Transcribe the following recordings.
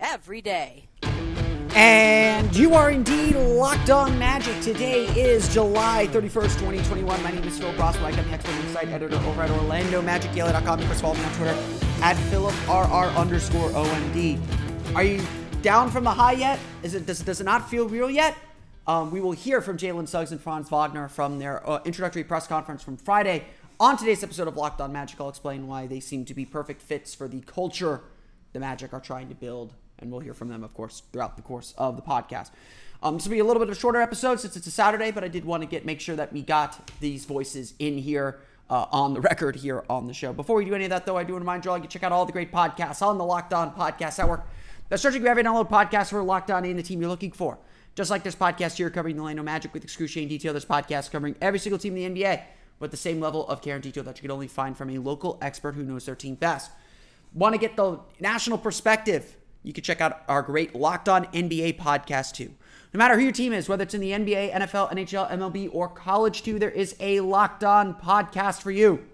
every day. And you are indeed locked on magic. Today is July 31st, 2021. My name is Phil Rosswell. I'm the expert insight editor over at OrlandoMagicDaily.com. You can follow me on Twitter at PhilipRR underscore OMD. Are you down from the high yet? Is it does, does it not feel real yet? Um, we will hear from Jalen Suggs and Franz Wagner from their uh, introductory press conference from Friday. On today's episode of Locked On Magic, I'll explain why they seem to be perfect fits for the culture the Magic are trying to build and we'll hear from them, of course, throughout the course of the podcast. Um, this will be a little bit of a shorter episode since it's a Saturday, but I did want to get make sure that we got these voices in here uh, on the record here on the show. Before we do any of that, though, I do want to remind you all you check out all the great podcasts on the Locked On Podcast Network. That's searching grab and download podcasts for Locked On and the team you're looking for. Just like this podcast here covering the Orlando Magic with excruciating detail, this podcast covering every single team in the NBA with the same level of care and detail that you can only find from a local expert who knows their team best. Want to get the national perspective? You can check out our great Locked On NBA podcast too. No matter who your team is, whether it's in the NBA, NFL, NHL, MLB, or college too, there is a Locked On podcast for you.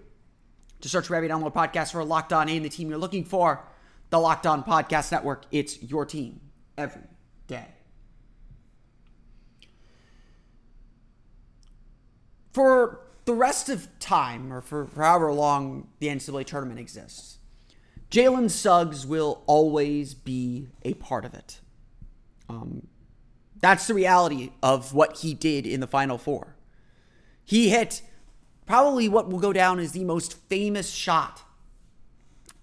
To search for every download podcast for Locked On and the team you're looking for, the Locked On Podcast Network. It's your team every day. For the rest of time, or for, for however long the NCAA tournament exists, Jalen Suggs will always be a part of it. Um, that's the reality of what he did in the Final Four. He hit probably what will go down as the most famous shot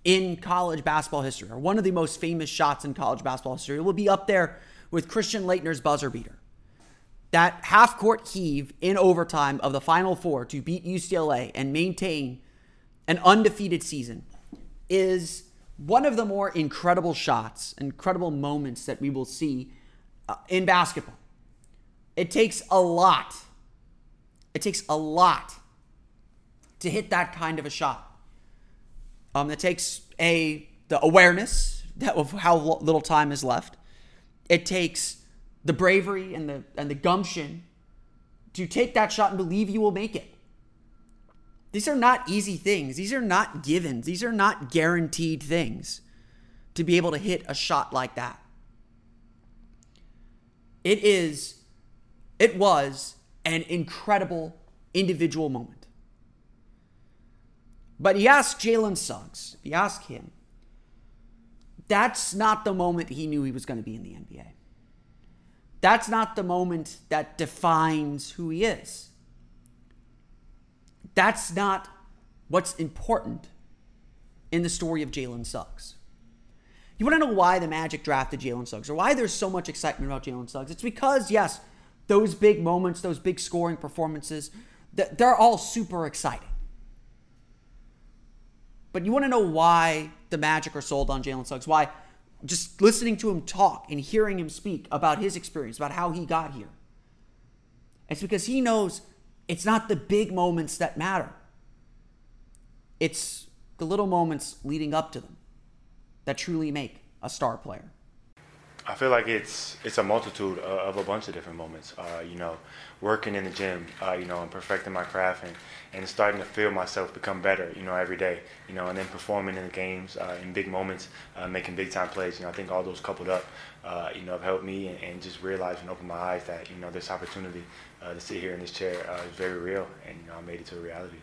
in college basketball history, or one of the most famous shots in college basketball history. It will be up there with Christian Laettner's buzzer beater. That half court heave in overtime of the Final Four to beat UCLA and maintain an undefeated season is one of the more incredible shots, incredible moments that we will see uh, in basketball. It takes a lot. It takes a lot to hit that kind of a shot. Um, it takes a the awareness that of how little time is left. It takes the bravery and the and the gumption to take that shot and believe you will make it. These are not easy things. These are not givens. These are not guaranteed things to be able to hit a shot like that. It is it was an incredible individual moment. But you ask Jalen Suggs, if you ask him, that's not the moment he knew he was going to be in the NBA. That's not the moment that defines who he is. That's not what's important in the story of Jalen Suggs. You want to know why the Magic drafted Jalen Suggs or why there's so much excitement about Jalen Suggs? It's because, yes, those big moments, those big scoring performances, they're all super exciting. But you want to know why the Magic are sold on Jalen Suggs? Why just listening to him talk and hearing him speak about his experience, about how he got here. It's because he knows it's not the big moments that matter. It's the little moments leading up to them that truly make a star player. I feel like it's it's a multitude of, of a bunch of different moments. Uh, you know, working in the gym, uh, you know, and perfecting my craft and, and starting to feel myself become better, you know, every day, you know, and then performing in the games, uh, in big moments, uh, making big time plays. You know, I think all those coupled up, uh, you know, have helped me and, and, just realize and open my eyes that, you know, this opportunity uh, to sit here in this chair is very real and, you know, I made it to a reality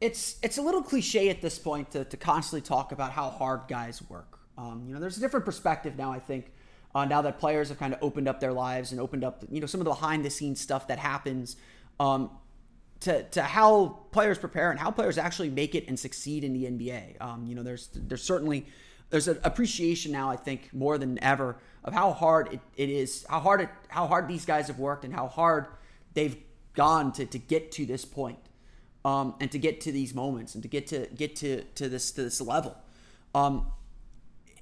it's it's a little cliche at this point to, to constantly talk about how hard guys work. Um, you know, there's a different perspective now. I think uh, now that players have kind of opened up their lives and opened up, you know, some of the behind the scenes stuff that happens um, to to how players prepare and how players actually make it and succeed in the NBA. Um, you know, there's there's certainly there's an appreciation now. I think more than ever of how hard it, it is, how hard it, how hard these guys have worked, and how hard they've gone to to get to this point um, and to get to these moments and to get to get to to this to this level. Um,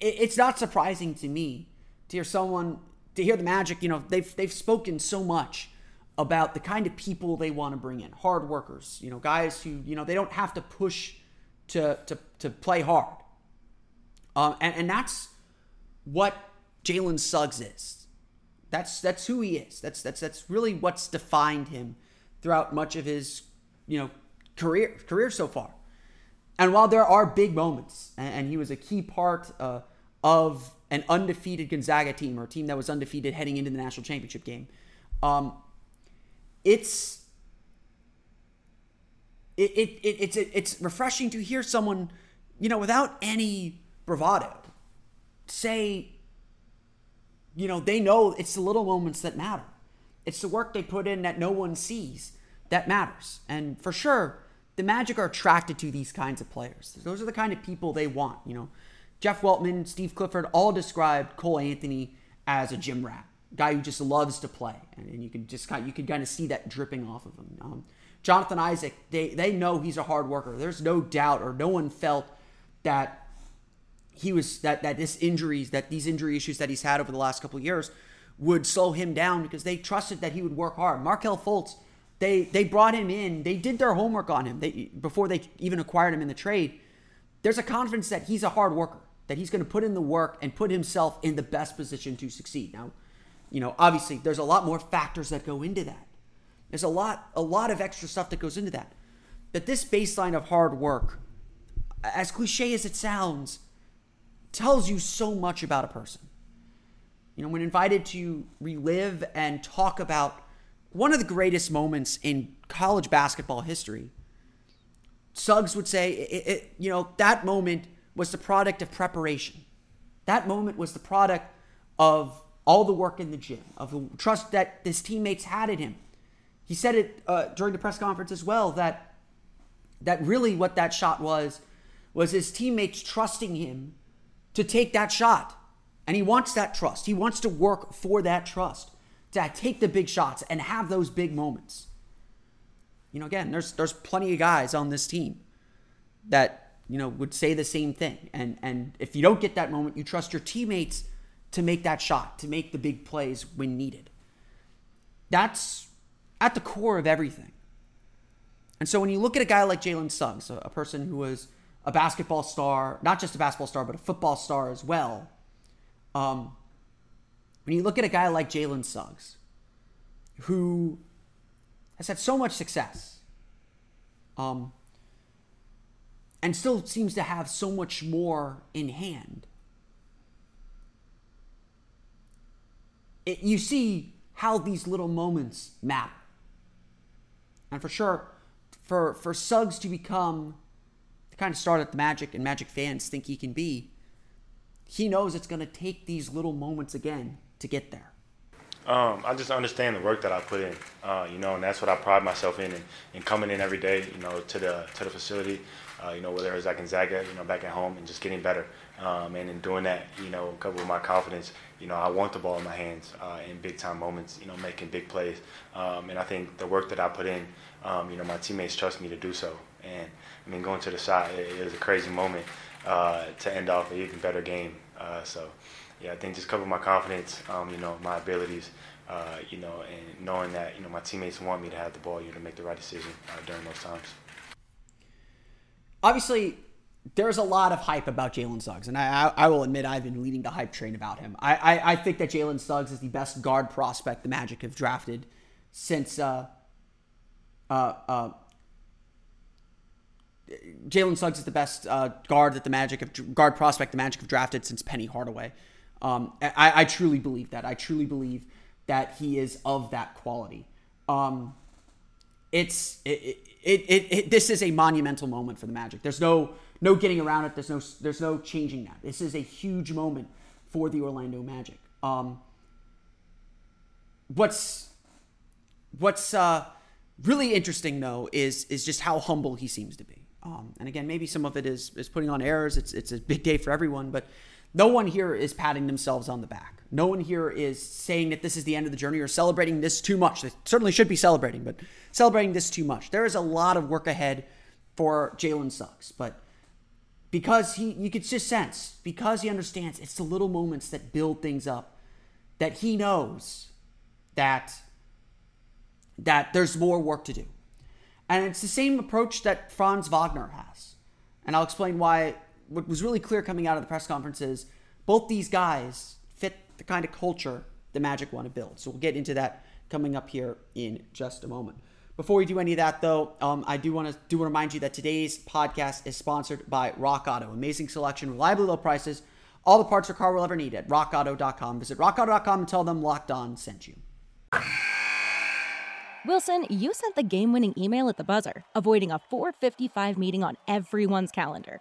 it's not surprising to me to hear someone to hear the Magic. You know, they've they've spoken so much about the kind of people they want to bring in, hard workers. You know, guys who you know they don't have to push to to to play hard. Um, and, and that's what Jalen Suggs is. That's that's who he is. That's that's that's really what's defined him throughout much of his you know career career so far. And while there are big moments, and, and he was a key part uh, of an undefeated Gonzaga team or a team that was undefeated heading into the national championship game, um, it's it, it, it, it's it, it's refreshing to hear someone, you know, without any bravado, say, you know, they know it's the little moments that matter. It's the work they put in that no one sees that matters. And for sure, the Magic are attracted to these kinds of players. Those are the kind of people they want. You know, Jeff Weltman, Steve Clifford all described Cole Anthony as a gym rat, guy who just loves to play, and, you can just kind of, you can kind of see that dripping off of him. Um, Jonathan Isaac, they they know he's a hard worker. There's no doubt, or no one felt that he was that that this injuries that these injury issues that he's had over the last couple of years would slow him down because they trusted that he would work hard. Markelle Fultz they they brought him in. They did their homework on him. They before they even acquired him in the trade. There's a confidence that he's a hard worker, that he's going to put in the work and put himself in the best position to succeed. Now, you know, obviously there's a lot more factors that go into that. There's a lot a lot of extra stuff that goes into that. But this baseline of hard work, as cliche as it sounds, tells you so much about a person. You know, when invited to relive and talk about one of the greatest moments in college basketball history. Suggs would say, it, it, you know, that moment was the product of preparation. That moment was the product of all the work in the gym, of the trust that his teammates had in him. He said it uh, during the press conference as well that that really what that shot was was his teammates trusting him to take that shot. And he wants that trust. He wants to work for that trust to take the big shots and have those big moments. You know, again, there's there's plenty of guys on this team that you know would say the same thing. And and if you don't get that moment, you trust your teammates to make that shot, to make the big plays when needed. That's at the core of everything. And so when you look at a guy like Jalen Suggs, a, person who was a basketball star, not just a basketball star, but a football star as well, um, when you look at a guy like Jalen Suggs, who has had so much success, um, and still seems to have so much more in hand, it, you see how these little moments matter. And for sure, for, for Suggs to become the kind of star that the Magic and Magic fans think he can be, he knows it's going to take these little moments again to get there? Um, I just understand the work that I put in, uh, you know, and that's what I pride myself in, and, and coming in every day, you know, to the to the facility, uh, you know, whether it's at Gonzaga, you know, back at home, and just getting better, um, and in doing that, you know, coupled with my confidence, you know, I want the ball in my hands uh, in big time moments, you know, making big plays, um, and I think the work that I put in, um, you know, my teammates trust me to do so, and I mean, going to the side, it, it was a crazy moment uh, to end off an even better game, uh, so yeah, I think just cover my confidence, um, you know, my abilities, uh, you know, and knowing that you know my teammates want me to have the ball, you know, to make the right decision uh, during those times. Obviously, there's a lot of hype about Jalen Suggs, and I, I, will admit I've been leading the hype train about him. I, I, I think that Jalen Suggs is the best guard prospect the Magic have drafted since uh, uh, uh, Jalen Suggs is the best uh, guard that the Magic have guard prospect the Magic have drafted since Penny Hardaway. Um, I, I, truly believe that. I truly believe that he is of that quality. Um, it's it, it, it, it, this is a monumental moment for the Magic. There's no no getting around it. There's no there's no changing that. This is a huge moment for the Orlando Magic. Um, what's what's uh, really interesting though is is just how humble he seems to be. Um, and again, maybe some of it is is putting on airs. It's it's a big day for everyone, but no one here is patting themselves on the back. No one here is saying that this is the end of the journey or celebrating this too much. They certainly should be celebrating, but celebrating this too much. There is a lot of work ahead for Jalen Suggs, but because he, you could just sense, because he understands, it's the little moments that build things up, that he knows that that there's more work to do. And it's the same approach that Franz Wagner has. And I'll explain why what was really clear coming out of the press conference is both these guys fit the kind of culture the Magic want to build. So we'll get into that coming up here in just a moment. Before we do any of that, though, um, I do want to do remind you that today's podcast is sponsored by Rock Auto. Amazing selection, reliably low prices, all the parts your car will ever need at RockAuto.com. Visit RockAuto.com and tell them Locked On sent you. Wilson, you sent the game-winning email at the buzzer, avoiding a 4:55 meeting on everyone's calendar.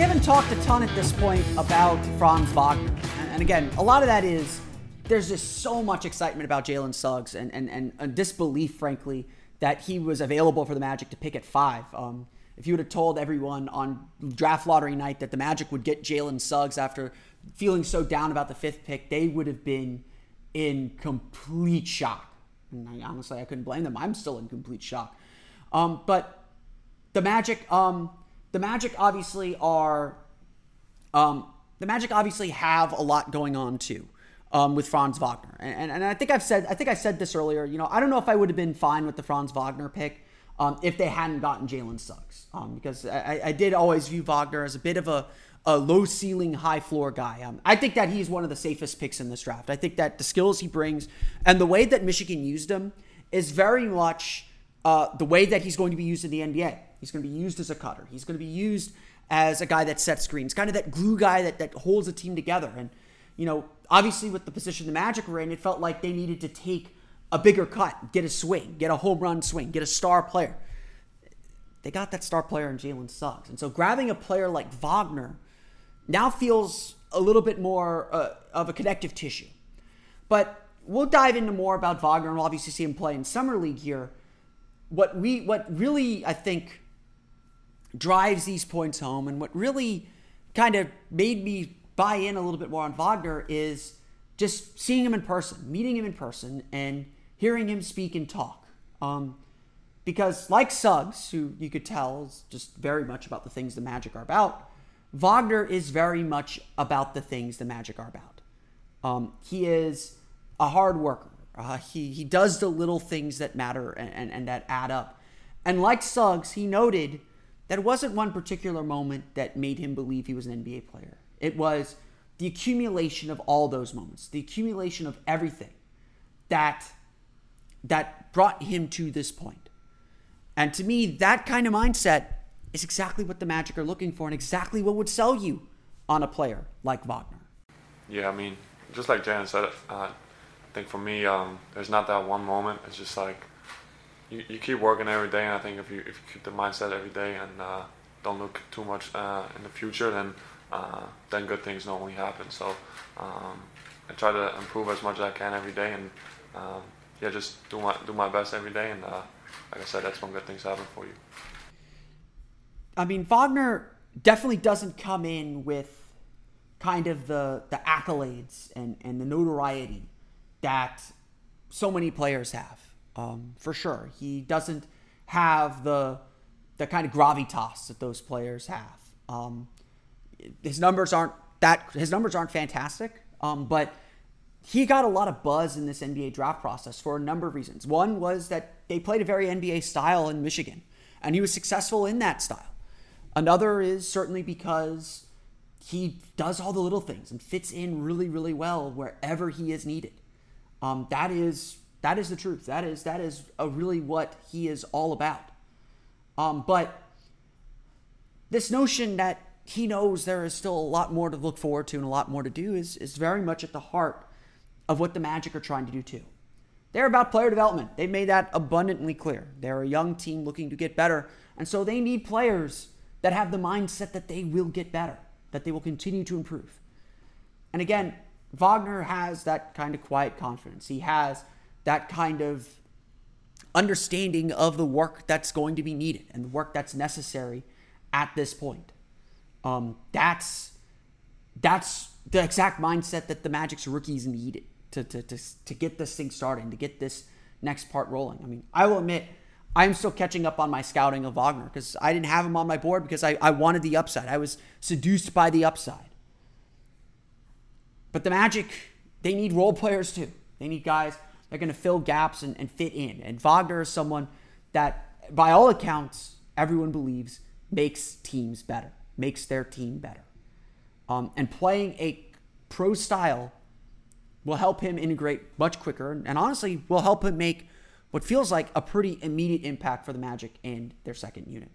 We haven't talked a ton at this point about Franz Wagner. And again, a lot of that is there's just so much excitement about Jalen Suggs and, and, and a disbelief, frankly, that he was available for the Magic to pick at five. Um, if you would have told everyone on draft lottery night that the Magic would get Jalen Suggs after feeling so down about the fifth pick, they would have been in complete shock. And I, honestly, I couldn't blame them. I'm still in complete shock. Um, but the Magic, um, the Magic obviously are, um, the Magic obviously have a lot going on too. Um, with Franz Wagner, and, and, and I think I've said I think I said this earlier. You know, I don't know if I would have been fine with the Franz Wagner pick um, if they hadn't gotten Jalen Suggs, um, because I, I, did always view Wagner as a bit of a, a low ceiling, high floor guy. Um, I think that he's one of the safest picks in this draft. I think that the skills he brings and the way that Michigan used him is very much uh, the way that he's going to be used in the NBA. He's going to be used as a cutter. He's going to be used as a guy that sets screens, kind of that glue guy that, that holds a team together. And, you know, obviously with the position the Magic were in, it felt like they needed to take a bigger cut, get a swing, get a home run swing, get a star player. They got that star player in Jalen Suggs. And so grabbing a player like Wagner now feels a little bit more uh, of a connective tissue. But we'll dive into more about Wagner and we'll obviously see him play in Summer League here. What we what really I think drives these points home. And what really kind of made me buy in a little bit more on Wagner is just seeing him in person, meeting him in person, and hearing him speak and talk. Um, because, like Suggs, who you could tell is just very much about the things the Magic are about, Wagner is very much about the things the Magic are about. Um, he is a hard worker. Uh, he, he does the little things that matter and, and, and that add up. And like Suggs, he noted that wasn't one particular moment that made him believe he was an NBA player. It was the accumulation of all those moments, the accumulation of everything that that brought him to this point. And to me, that kind of mindset is exactly what the Magic are looking for and exactly what would sell you on a player like Wagner. Yeah, I mean, just like Jan said, uh, I think for me, um, there's not that one moment. It's just like you, you keep working every day, and I think if you if you keep the mindset every day and uh, don't look too much uh, in the future, then uh, then good things normally happen. So um, I try to improve as much as I can every day, and um, yeah, just do my do my best every day. And uh, like I said, that's when good things happen for you. I mean, Wagner definitely doesn't come in with kind of the the accolades and and the notoriety that so many players have. Um, for sure, he doesn't have the the kind of gravitas that those players have. Um, his numbers aren't that his numbers aren't fantastic, um, but he got a lot of buzz in this NBA draft process for a number of reasons. One was that they played a very NBA style in Michigan, and he was successful in that style. Another is certainly because he does all the little things and fits in really, really well wherever he is needed. Um, that is that is the truth. That is that is really what he is all about. Um, but this notion that he knows there is still a lot more to look forward to and a lot more to do is is very much at the heart of what the Magic are trying to do too. They're about player development. They've made that abundantly clear. They're a young team looking to get better, and so they need players that have the mindset that they will get better, that they will continue to improve. And again, Wagner has that kind of quiet confidence. He has that kind of understanding of the work that's going to be needed and the work that's necessary at this point. Um, that's that's the exact mindset that the Magic's rookies needed to, to, to, to get this thing started, to get this next part rolling. I mean, I will admit, I'm still catching up on my scouting of Wagner because I didn't have him on my board because I, I wanted the upside. I was seduced by the upside. But the Magic, they need role players too. They need guys that are going to fill gaps and, and fit in. And Wagner is someone that, by all accounts, everyone believes makes teams better, makes their team better. Um, and playing a pro style will help him integrate much quicker and honestly will help him make what feels like a pretty immediate impact for the Magic and their second unit.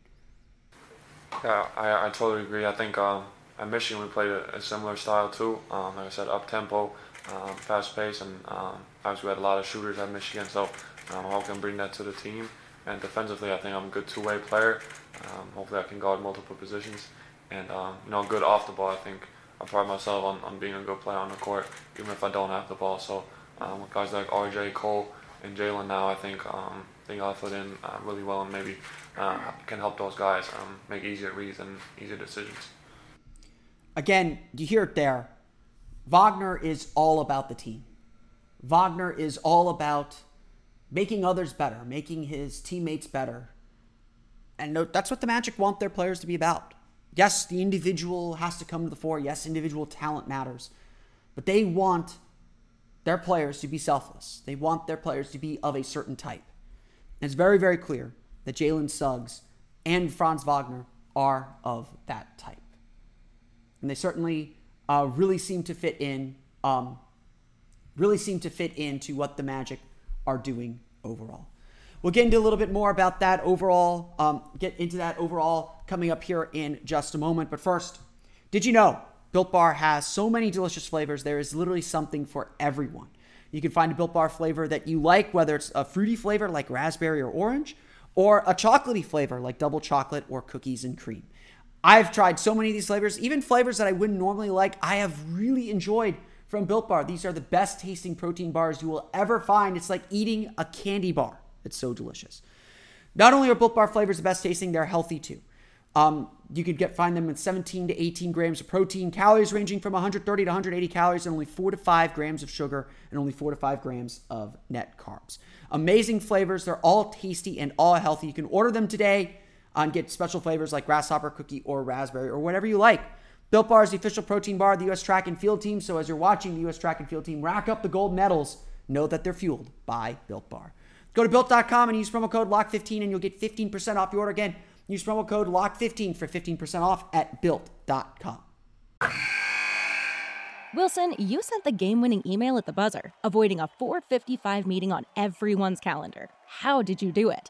Yeah, I, I totally agree. I think um, at Michigan we played a, a similar style too. Um, like I said, up tempo, um, fast pace, and um, obviously we had a lot of shooters at Michigan. So um, I hope I can bring that to the team. And defensively, I think I'm a good two-way player. Um, hopefully, I can guard multiple positions. And um, you know, good off the ball. I think I pride myself on, on being a good player on the court, even if I don't have the ball. So with guys like RJ Cole and Jalen now, I think um, I think I'll fit in uh, really well and maybe uh, can help those guys um, make easier reads and easier decisions. Again, you hear it there. Wagner is all about the team. Wagner is all about making others better, making his teammates better. And that's what the Magic want their players to be about. Yes, the individual has to come to the fore. Yes, individual talent matters. But they want their players to be selfless. They want their players to be of a certain type. And it's very, very clear that Jalen Suggs and Franz Wagner are of that type. And they certainly uh, really seem to fit in, um, really seem to fit into what the Magic are doing overall. We'll get into a little bit more about that overall, um, get into that overall coming up here in just a moment. But first, did you know Built Bar has so many delicious flavors. There is literally something for everyone. You can find a Built Bar flavor that you like, whether it's a fruity flavor like raspberry or orange, or a chocolatey flavor like double chocolate or cookies and cream. I've tried so many of these flavors, even flavors that I wouldn't normally like, I have really enjoyed from Built Bar. These are the best tasting protein bars you will ever find. It's like eating a candy bar. It's so delicious. Not only are Built Bar flavors the best tasting, they're healthy too. Um, you could get find them with 17 to 18 grams of protein, calories ranging from 130 to 180 calories, and only four to five grams of sugar, and only four to five grams of net carbs. Amazing flavors. They're all tasty and all healthy. You can order them today and get special flavors like grasshopper cookie or raspberry or whatever you like. Built Bar is the official protein bar of the U.S. track and field team. So as you're watching the U.S. track and field team rack up the gold medals, know that they're fueled by Built Bar. Go to built.com and use promo code LOCK15 and you'll get 15% off your order. Again, Use promo code LOCK15 for 15% off at built.com. Wilson, you sent the game winning email at the buzzer, avoiding a 455 meeting on everyone's calendar. How did you do it?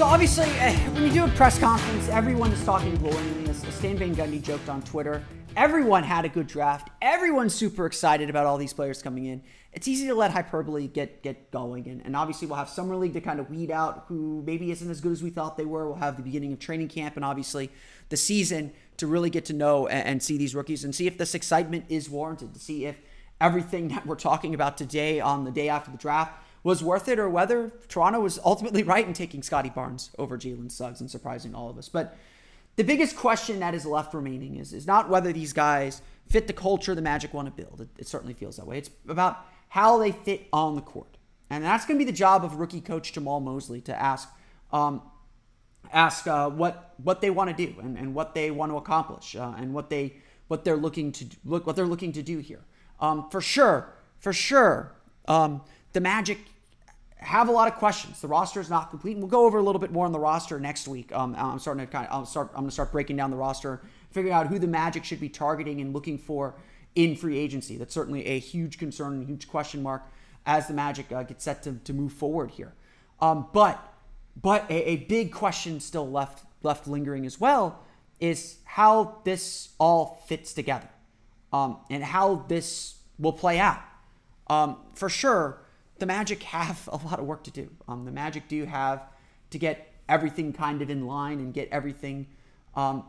So obviously, uh, when you do a press conference, everyone is talking glowingly. As Stan Van Gundy joked on Twitter, everyone had a good draft. Everyone's super excited about all these players coming in. It's easy to let hyperbole get get going, and, and obviously we'll have summer league to kind of weed out who maybe isn't as good as we thought they were. We'll have the beginning of training camp, and obviously the season to really get to know and, and see these rookies and see if this excitement is warranted. To see if everything that we're talking about today on the day after the draft was worth it or whether Toronto was ultimately right in taking Scottie Barnes over Jalen Suggs and surprising all of us. But the biggest question that is left remaining is, is not whether these guys fit the culture the Magic want to build. It, it certainly feels that way. It's about how they fit on the court. And that's going to be the job of rookie coach Jamahl Mosley to ask um, ask uh, what what they want to do and, and what they want to accomplish uh, and what they what they're looking to look what they're looking to do here. Um, for sure, for sure, um, the Magic have a lot of questions. The roster is not complete. And we'll go over a little bit more on the roster next week. Um, I'm starting to kind of, I'll start, I'm going to start breaking down the roster, figuring out who the Magic should be targeting and looking for in free agency. That's certainly a huge concern and huge question mark as the Magic uh, get set to, to move forward here. Um, but but a, a big question still left left lingering as well is how this all fits together um, and how this will play out. Um, for sure, the Magic have a lot of work to do. Um, the Magic do have to get everything kind of in line and get everything um,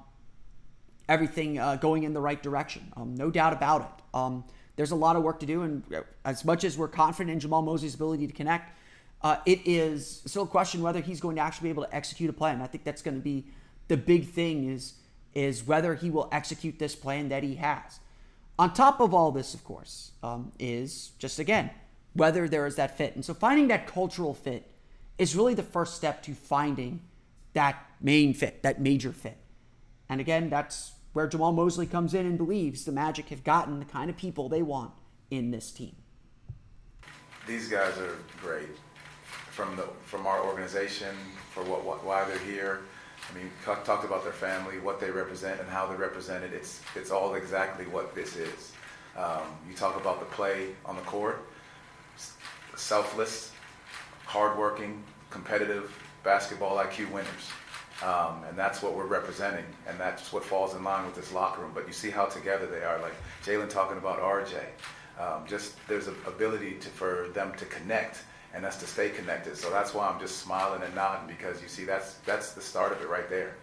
everything uh, going in the right direction. Um, no doubt about it. Um, there's a lot of work to do, and as much as we're confident in Jamahl Mosley's ability to connect, uh, it is still a question whether he's going to actually be able to execute a plan. I think that's going to be the big thing is is whether he will execute this plan that he has. On top of all this, of course, um, is just again whether there is that fit. And so finding that cultural fit is really the first step to finding that main fit, that major fit. And again, that's where Jamahl Mosley comes in and believes the Magic have gotten the kind of people they want in this team. These guys are great from the from our organization for what, what why they're here. I mean, talked about their family, what they represent, and how they represent it. It's it's all exactly what this is. Um, you talk about the play on the court, selfless, hardworking, competitive basketball IQ winners. Um, and that's what we're representing, and that's what falls in line with this locker room. But you see how together they are. Like Jalen talking about RJ, um, just there's an ability to, for them to connect and us to stay connected. So that's why I'm just smiling and nodding because you see that's that's the start of it right there.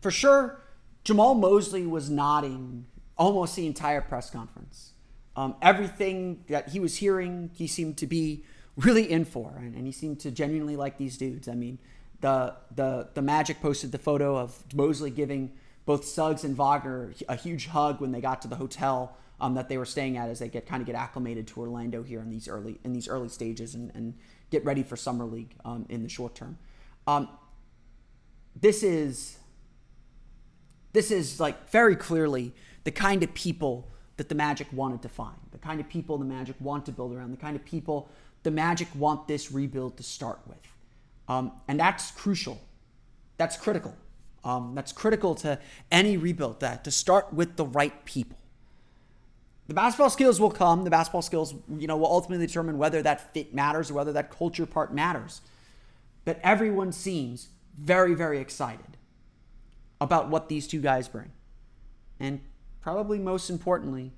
For sure, Jamahl Mosley was nodding almost the entire press conference. Um, everything that he was hearing, he seemed to be really in for, and, and he seemed to genuinely like these dudes. I mean, the the the Magic posted the photo of Mosley giving both Suggs and Wagner a huge hug when they got to the hotel um, that they were staying at as they get kind of get acclimated to Orlando here in these early in these early stages and, and get ready for summer league um, in the short term. Um, this is this is like very clearly the kind of people that the Magic wanted to find, the kind of people the Magic want to build around, the kind of people the Magic want this rebuild to start with. Um, and that's crucial. That's critical. Um, that's critical to any rebuild, that to start with the right people. The basketball skills will come. The basketball skills, you know, will ultimately determine whether that fit matters or whether that culture part matters. But everyone seems very, very excited about what these two guys bring. And probably most importantly,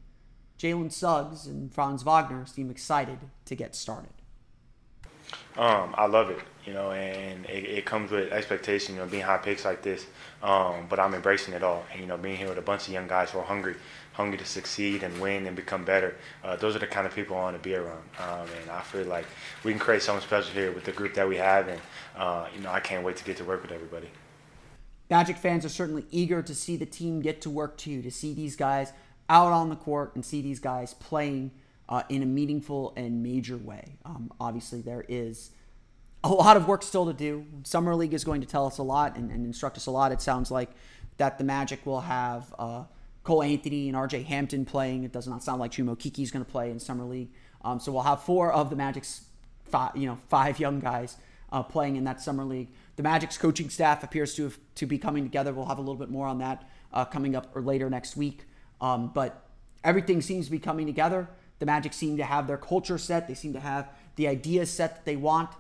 Jalen Suggs and Franz Wagner seem excited to get started. Um, I love it, you know, and it, it, comes with expectation, you know, being high picks like this. Um, but I'm embracing it all, and you know, being here with a bunch of young guys who are hungry, hungry to succeed and win and become better. Uh, those are the kind of people I want to be around, um, and I feel like we can create something special here with the group that we have, and uh, you know, I can't wait to get to work with everybody. Magic fans are certainly eager to see the team get to work too, to see these guys out on the court and see these guys playing uh, in a meaningful and major way. Um, obviously, there is a lot of work still to do. Summer League is going to tell us a lot and, and instruct us a lot. It sounds like that the Magic will have uh, Cole Anthony and RJ Hampton playing. It does not sound like Chuma Okeke is going to play in Summer League. Um, so we'll have four of the Magic's five, you know, five young guys uh, playing in that Summer League. The Magic's coaching staff appears to have, to be coming together. We'll have a little bit more on that uh, coming up or later next week. Um, but everything seems to be coming together. The Magic seem to have their culture set. They seem to have the ideas set that they want.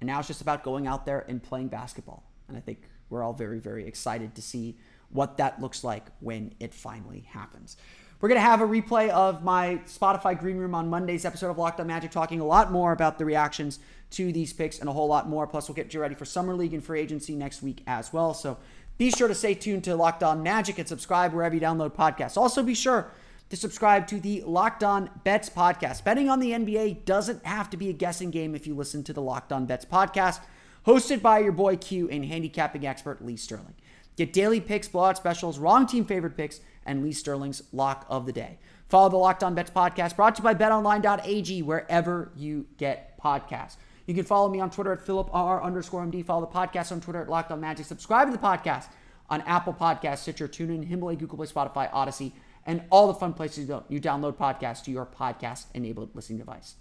And now it's just about going out there and playing basketball. And I think we're all very, very excited to see what that looks like when it finally happens. We're going to have a replay of my Spotify Green Room on Monday's episode of Locked on Magic, talking a lot more about the reactions to these picks and a whole lot more. Plus, we'll get you ready for Summer League and free agency next week as well. So be sure to stay tuned to Locked on Magic and subscribe wherever you download podcasts. Also, be sure to subscribe to the Locked On Bets podcast. Betting on the NBA doesn't have to be a guessing game if you listen to the Locked On Bets podcast, hosted by your boy Q and handicapping expert Lee Sterling. Get daily picks, blowout specials, wrong team favorite picks, and Lee Sterling's lock of the day. Follow the Locked On Bets podcast brought to you by betonline.ag wherever you get podcasts. You can follow me on Twitter at PhilipR underscore MD. Follow the podcast on Twitter at Locked On Magic. Subscribe to the podcast on Apple Podcasts, Stitcher, TuneIn, Himalaya, Google Play, Spotify, Odyssey, and all the fun places you download podcasts to your podcast-enabled listening device.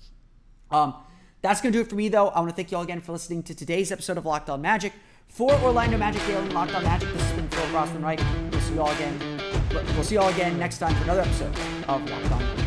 Um, that's going to do it for me, though. I want to thank you all again for listening to today's episode of Locked On Magic. For Orlando Magic Daily Locked On Magic, this has been Phil Rossman-Reich. We'll see you all again. We'll see you all again next time for another episode of Locked On.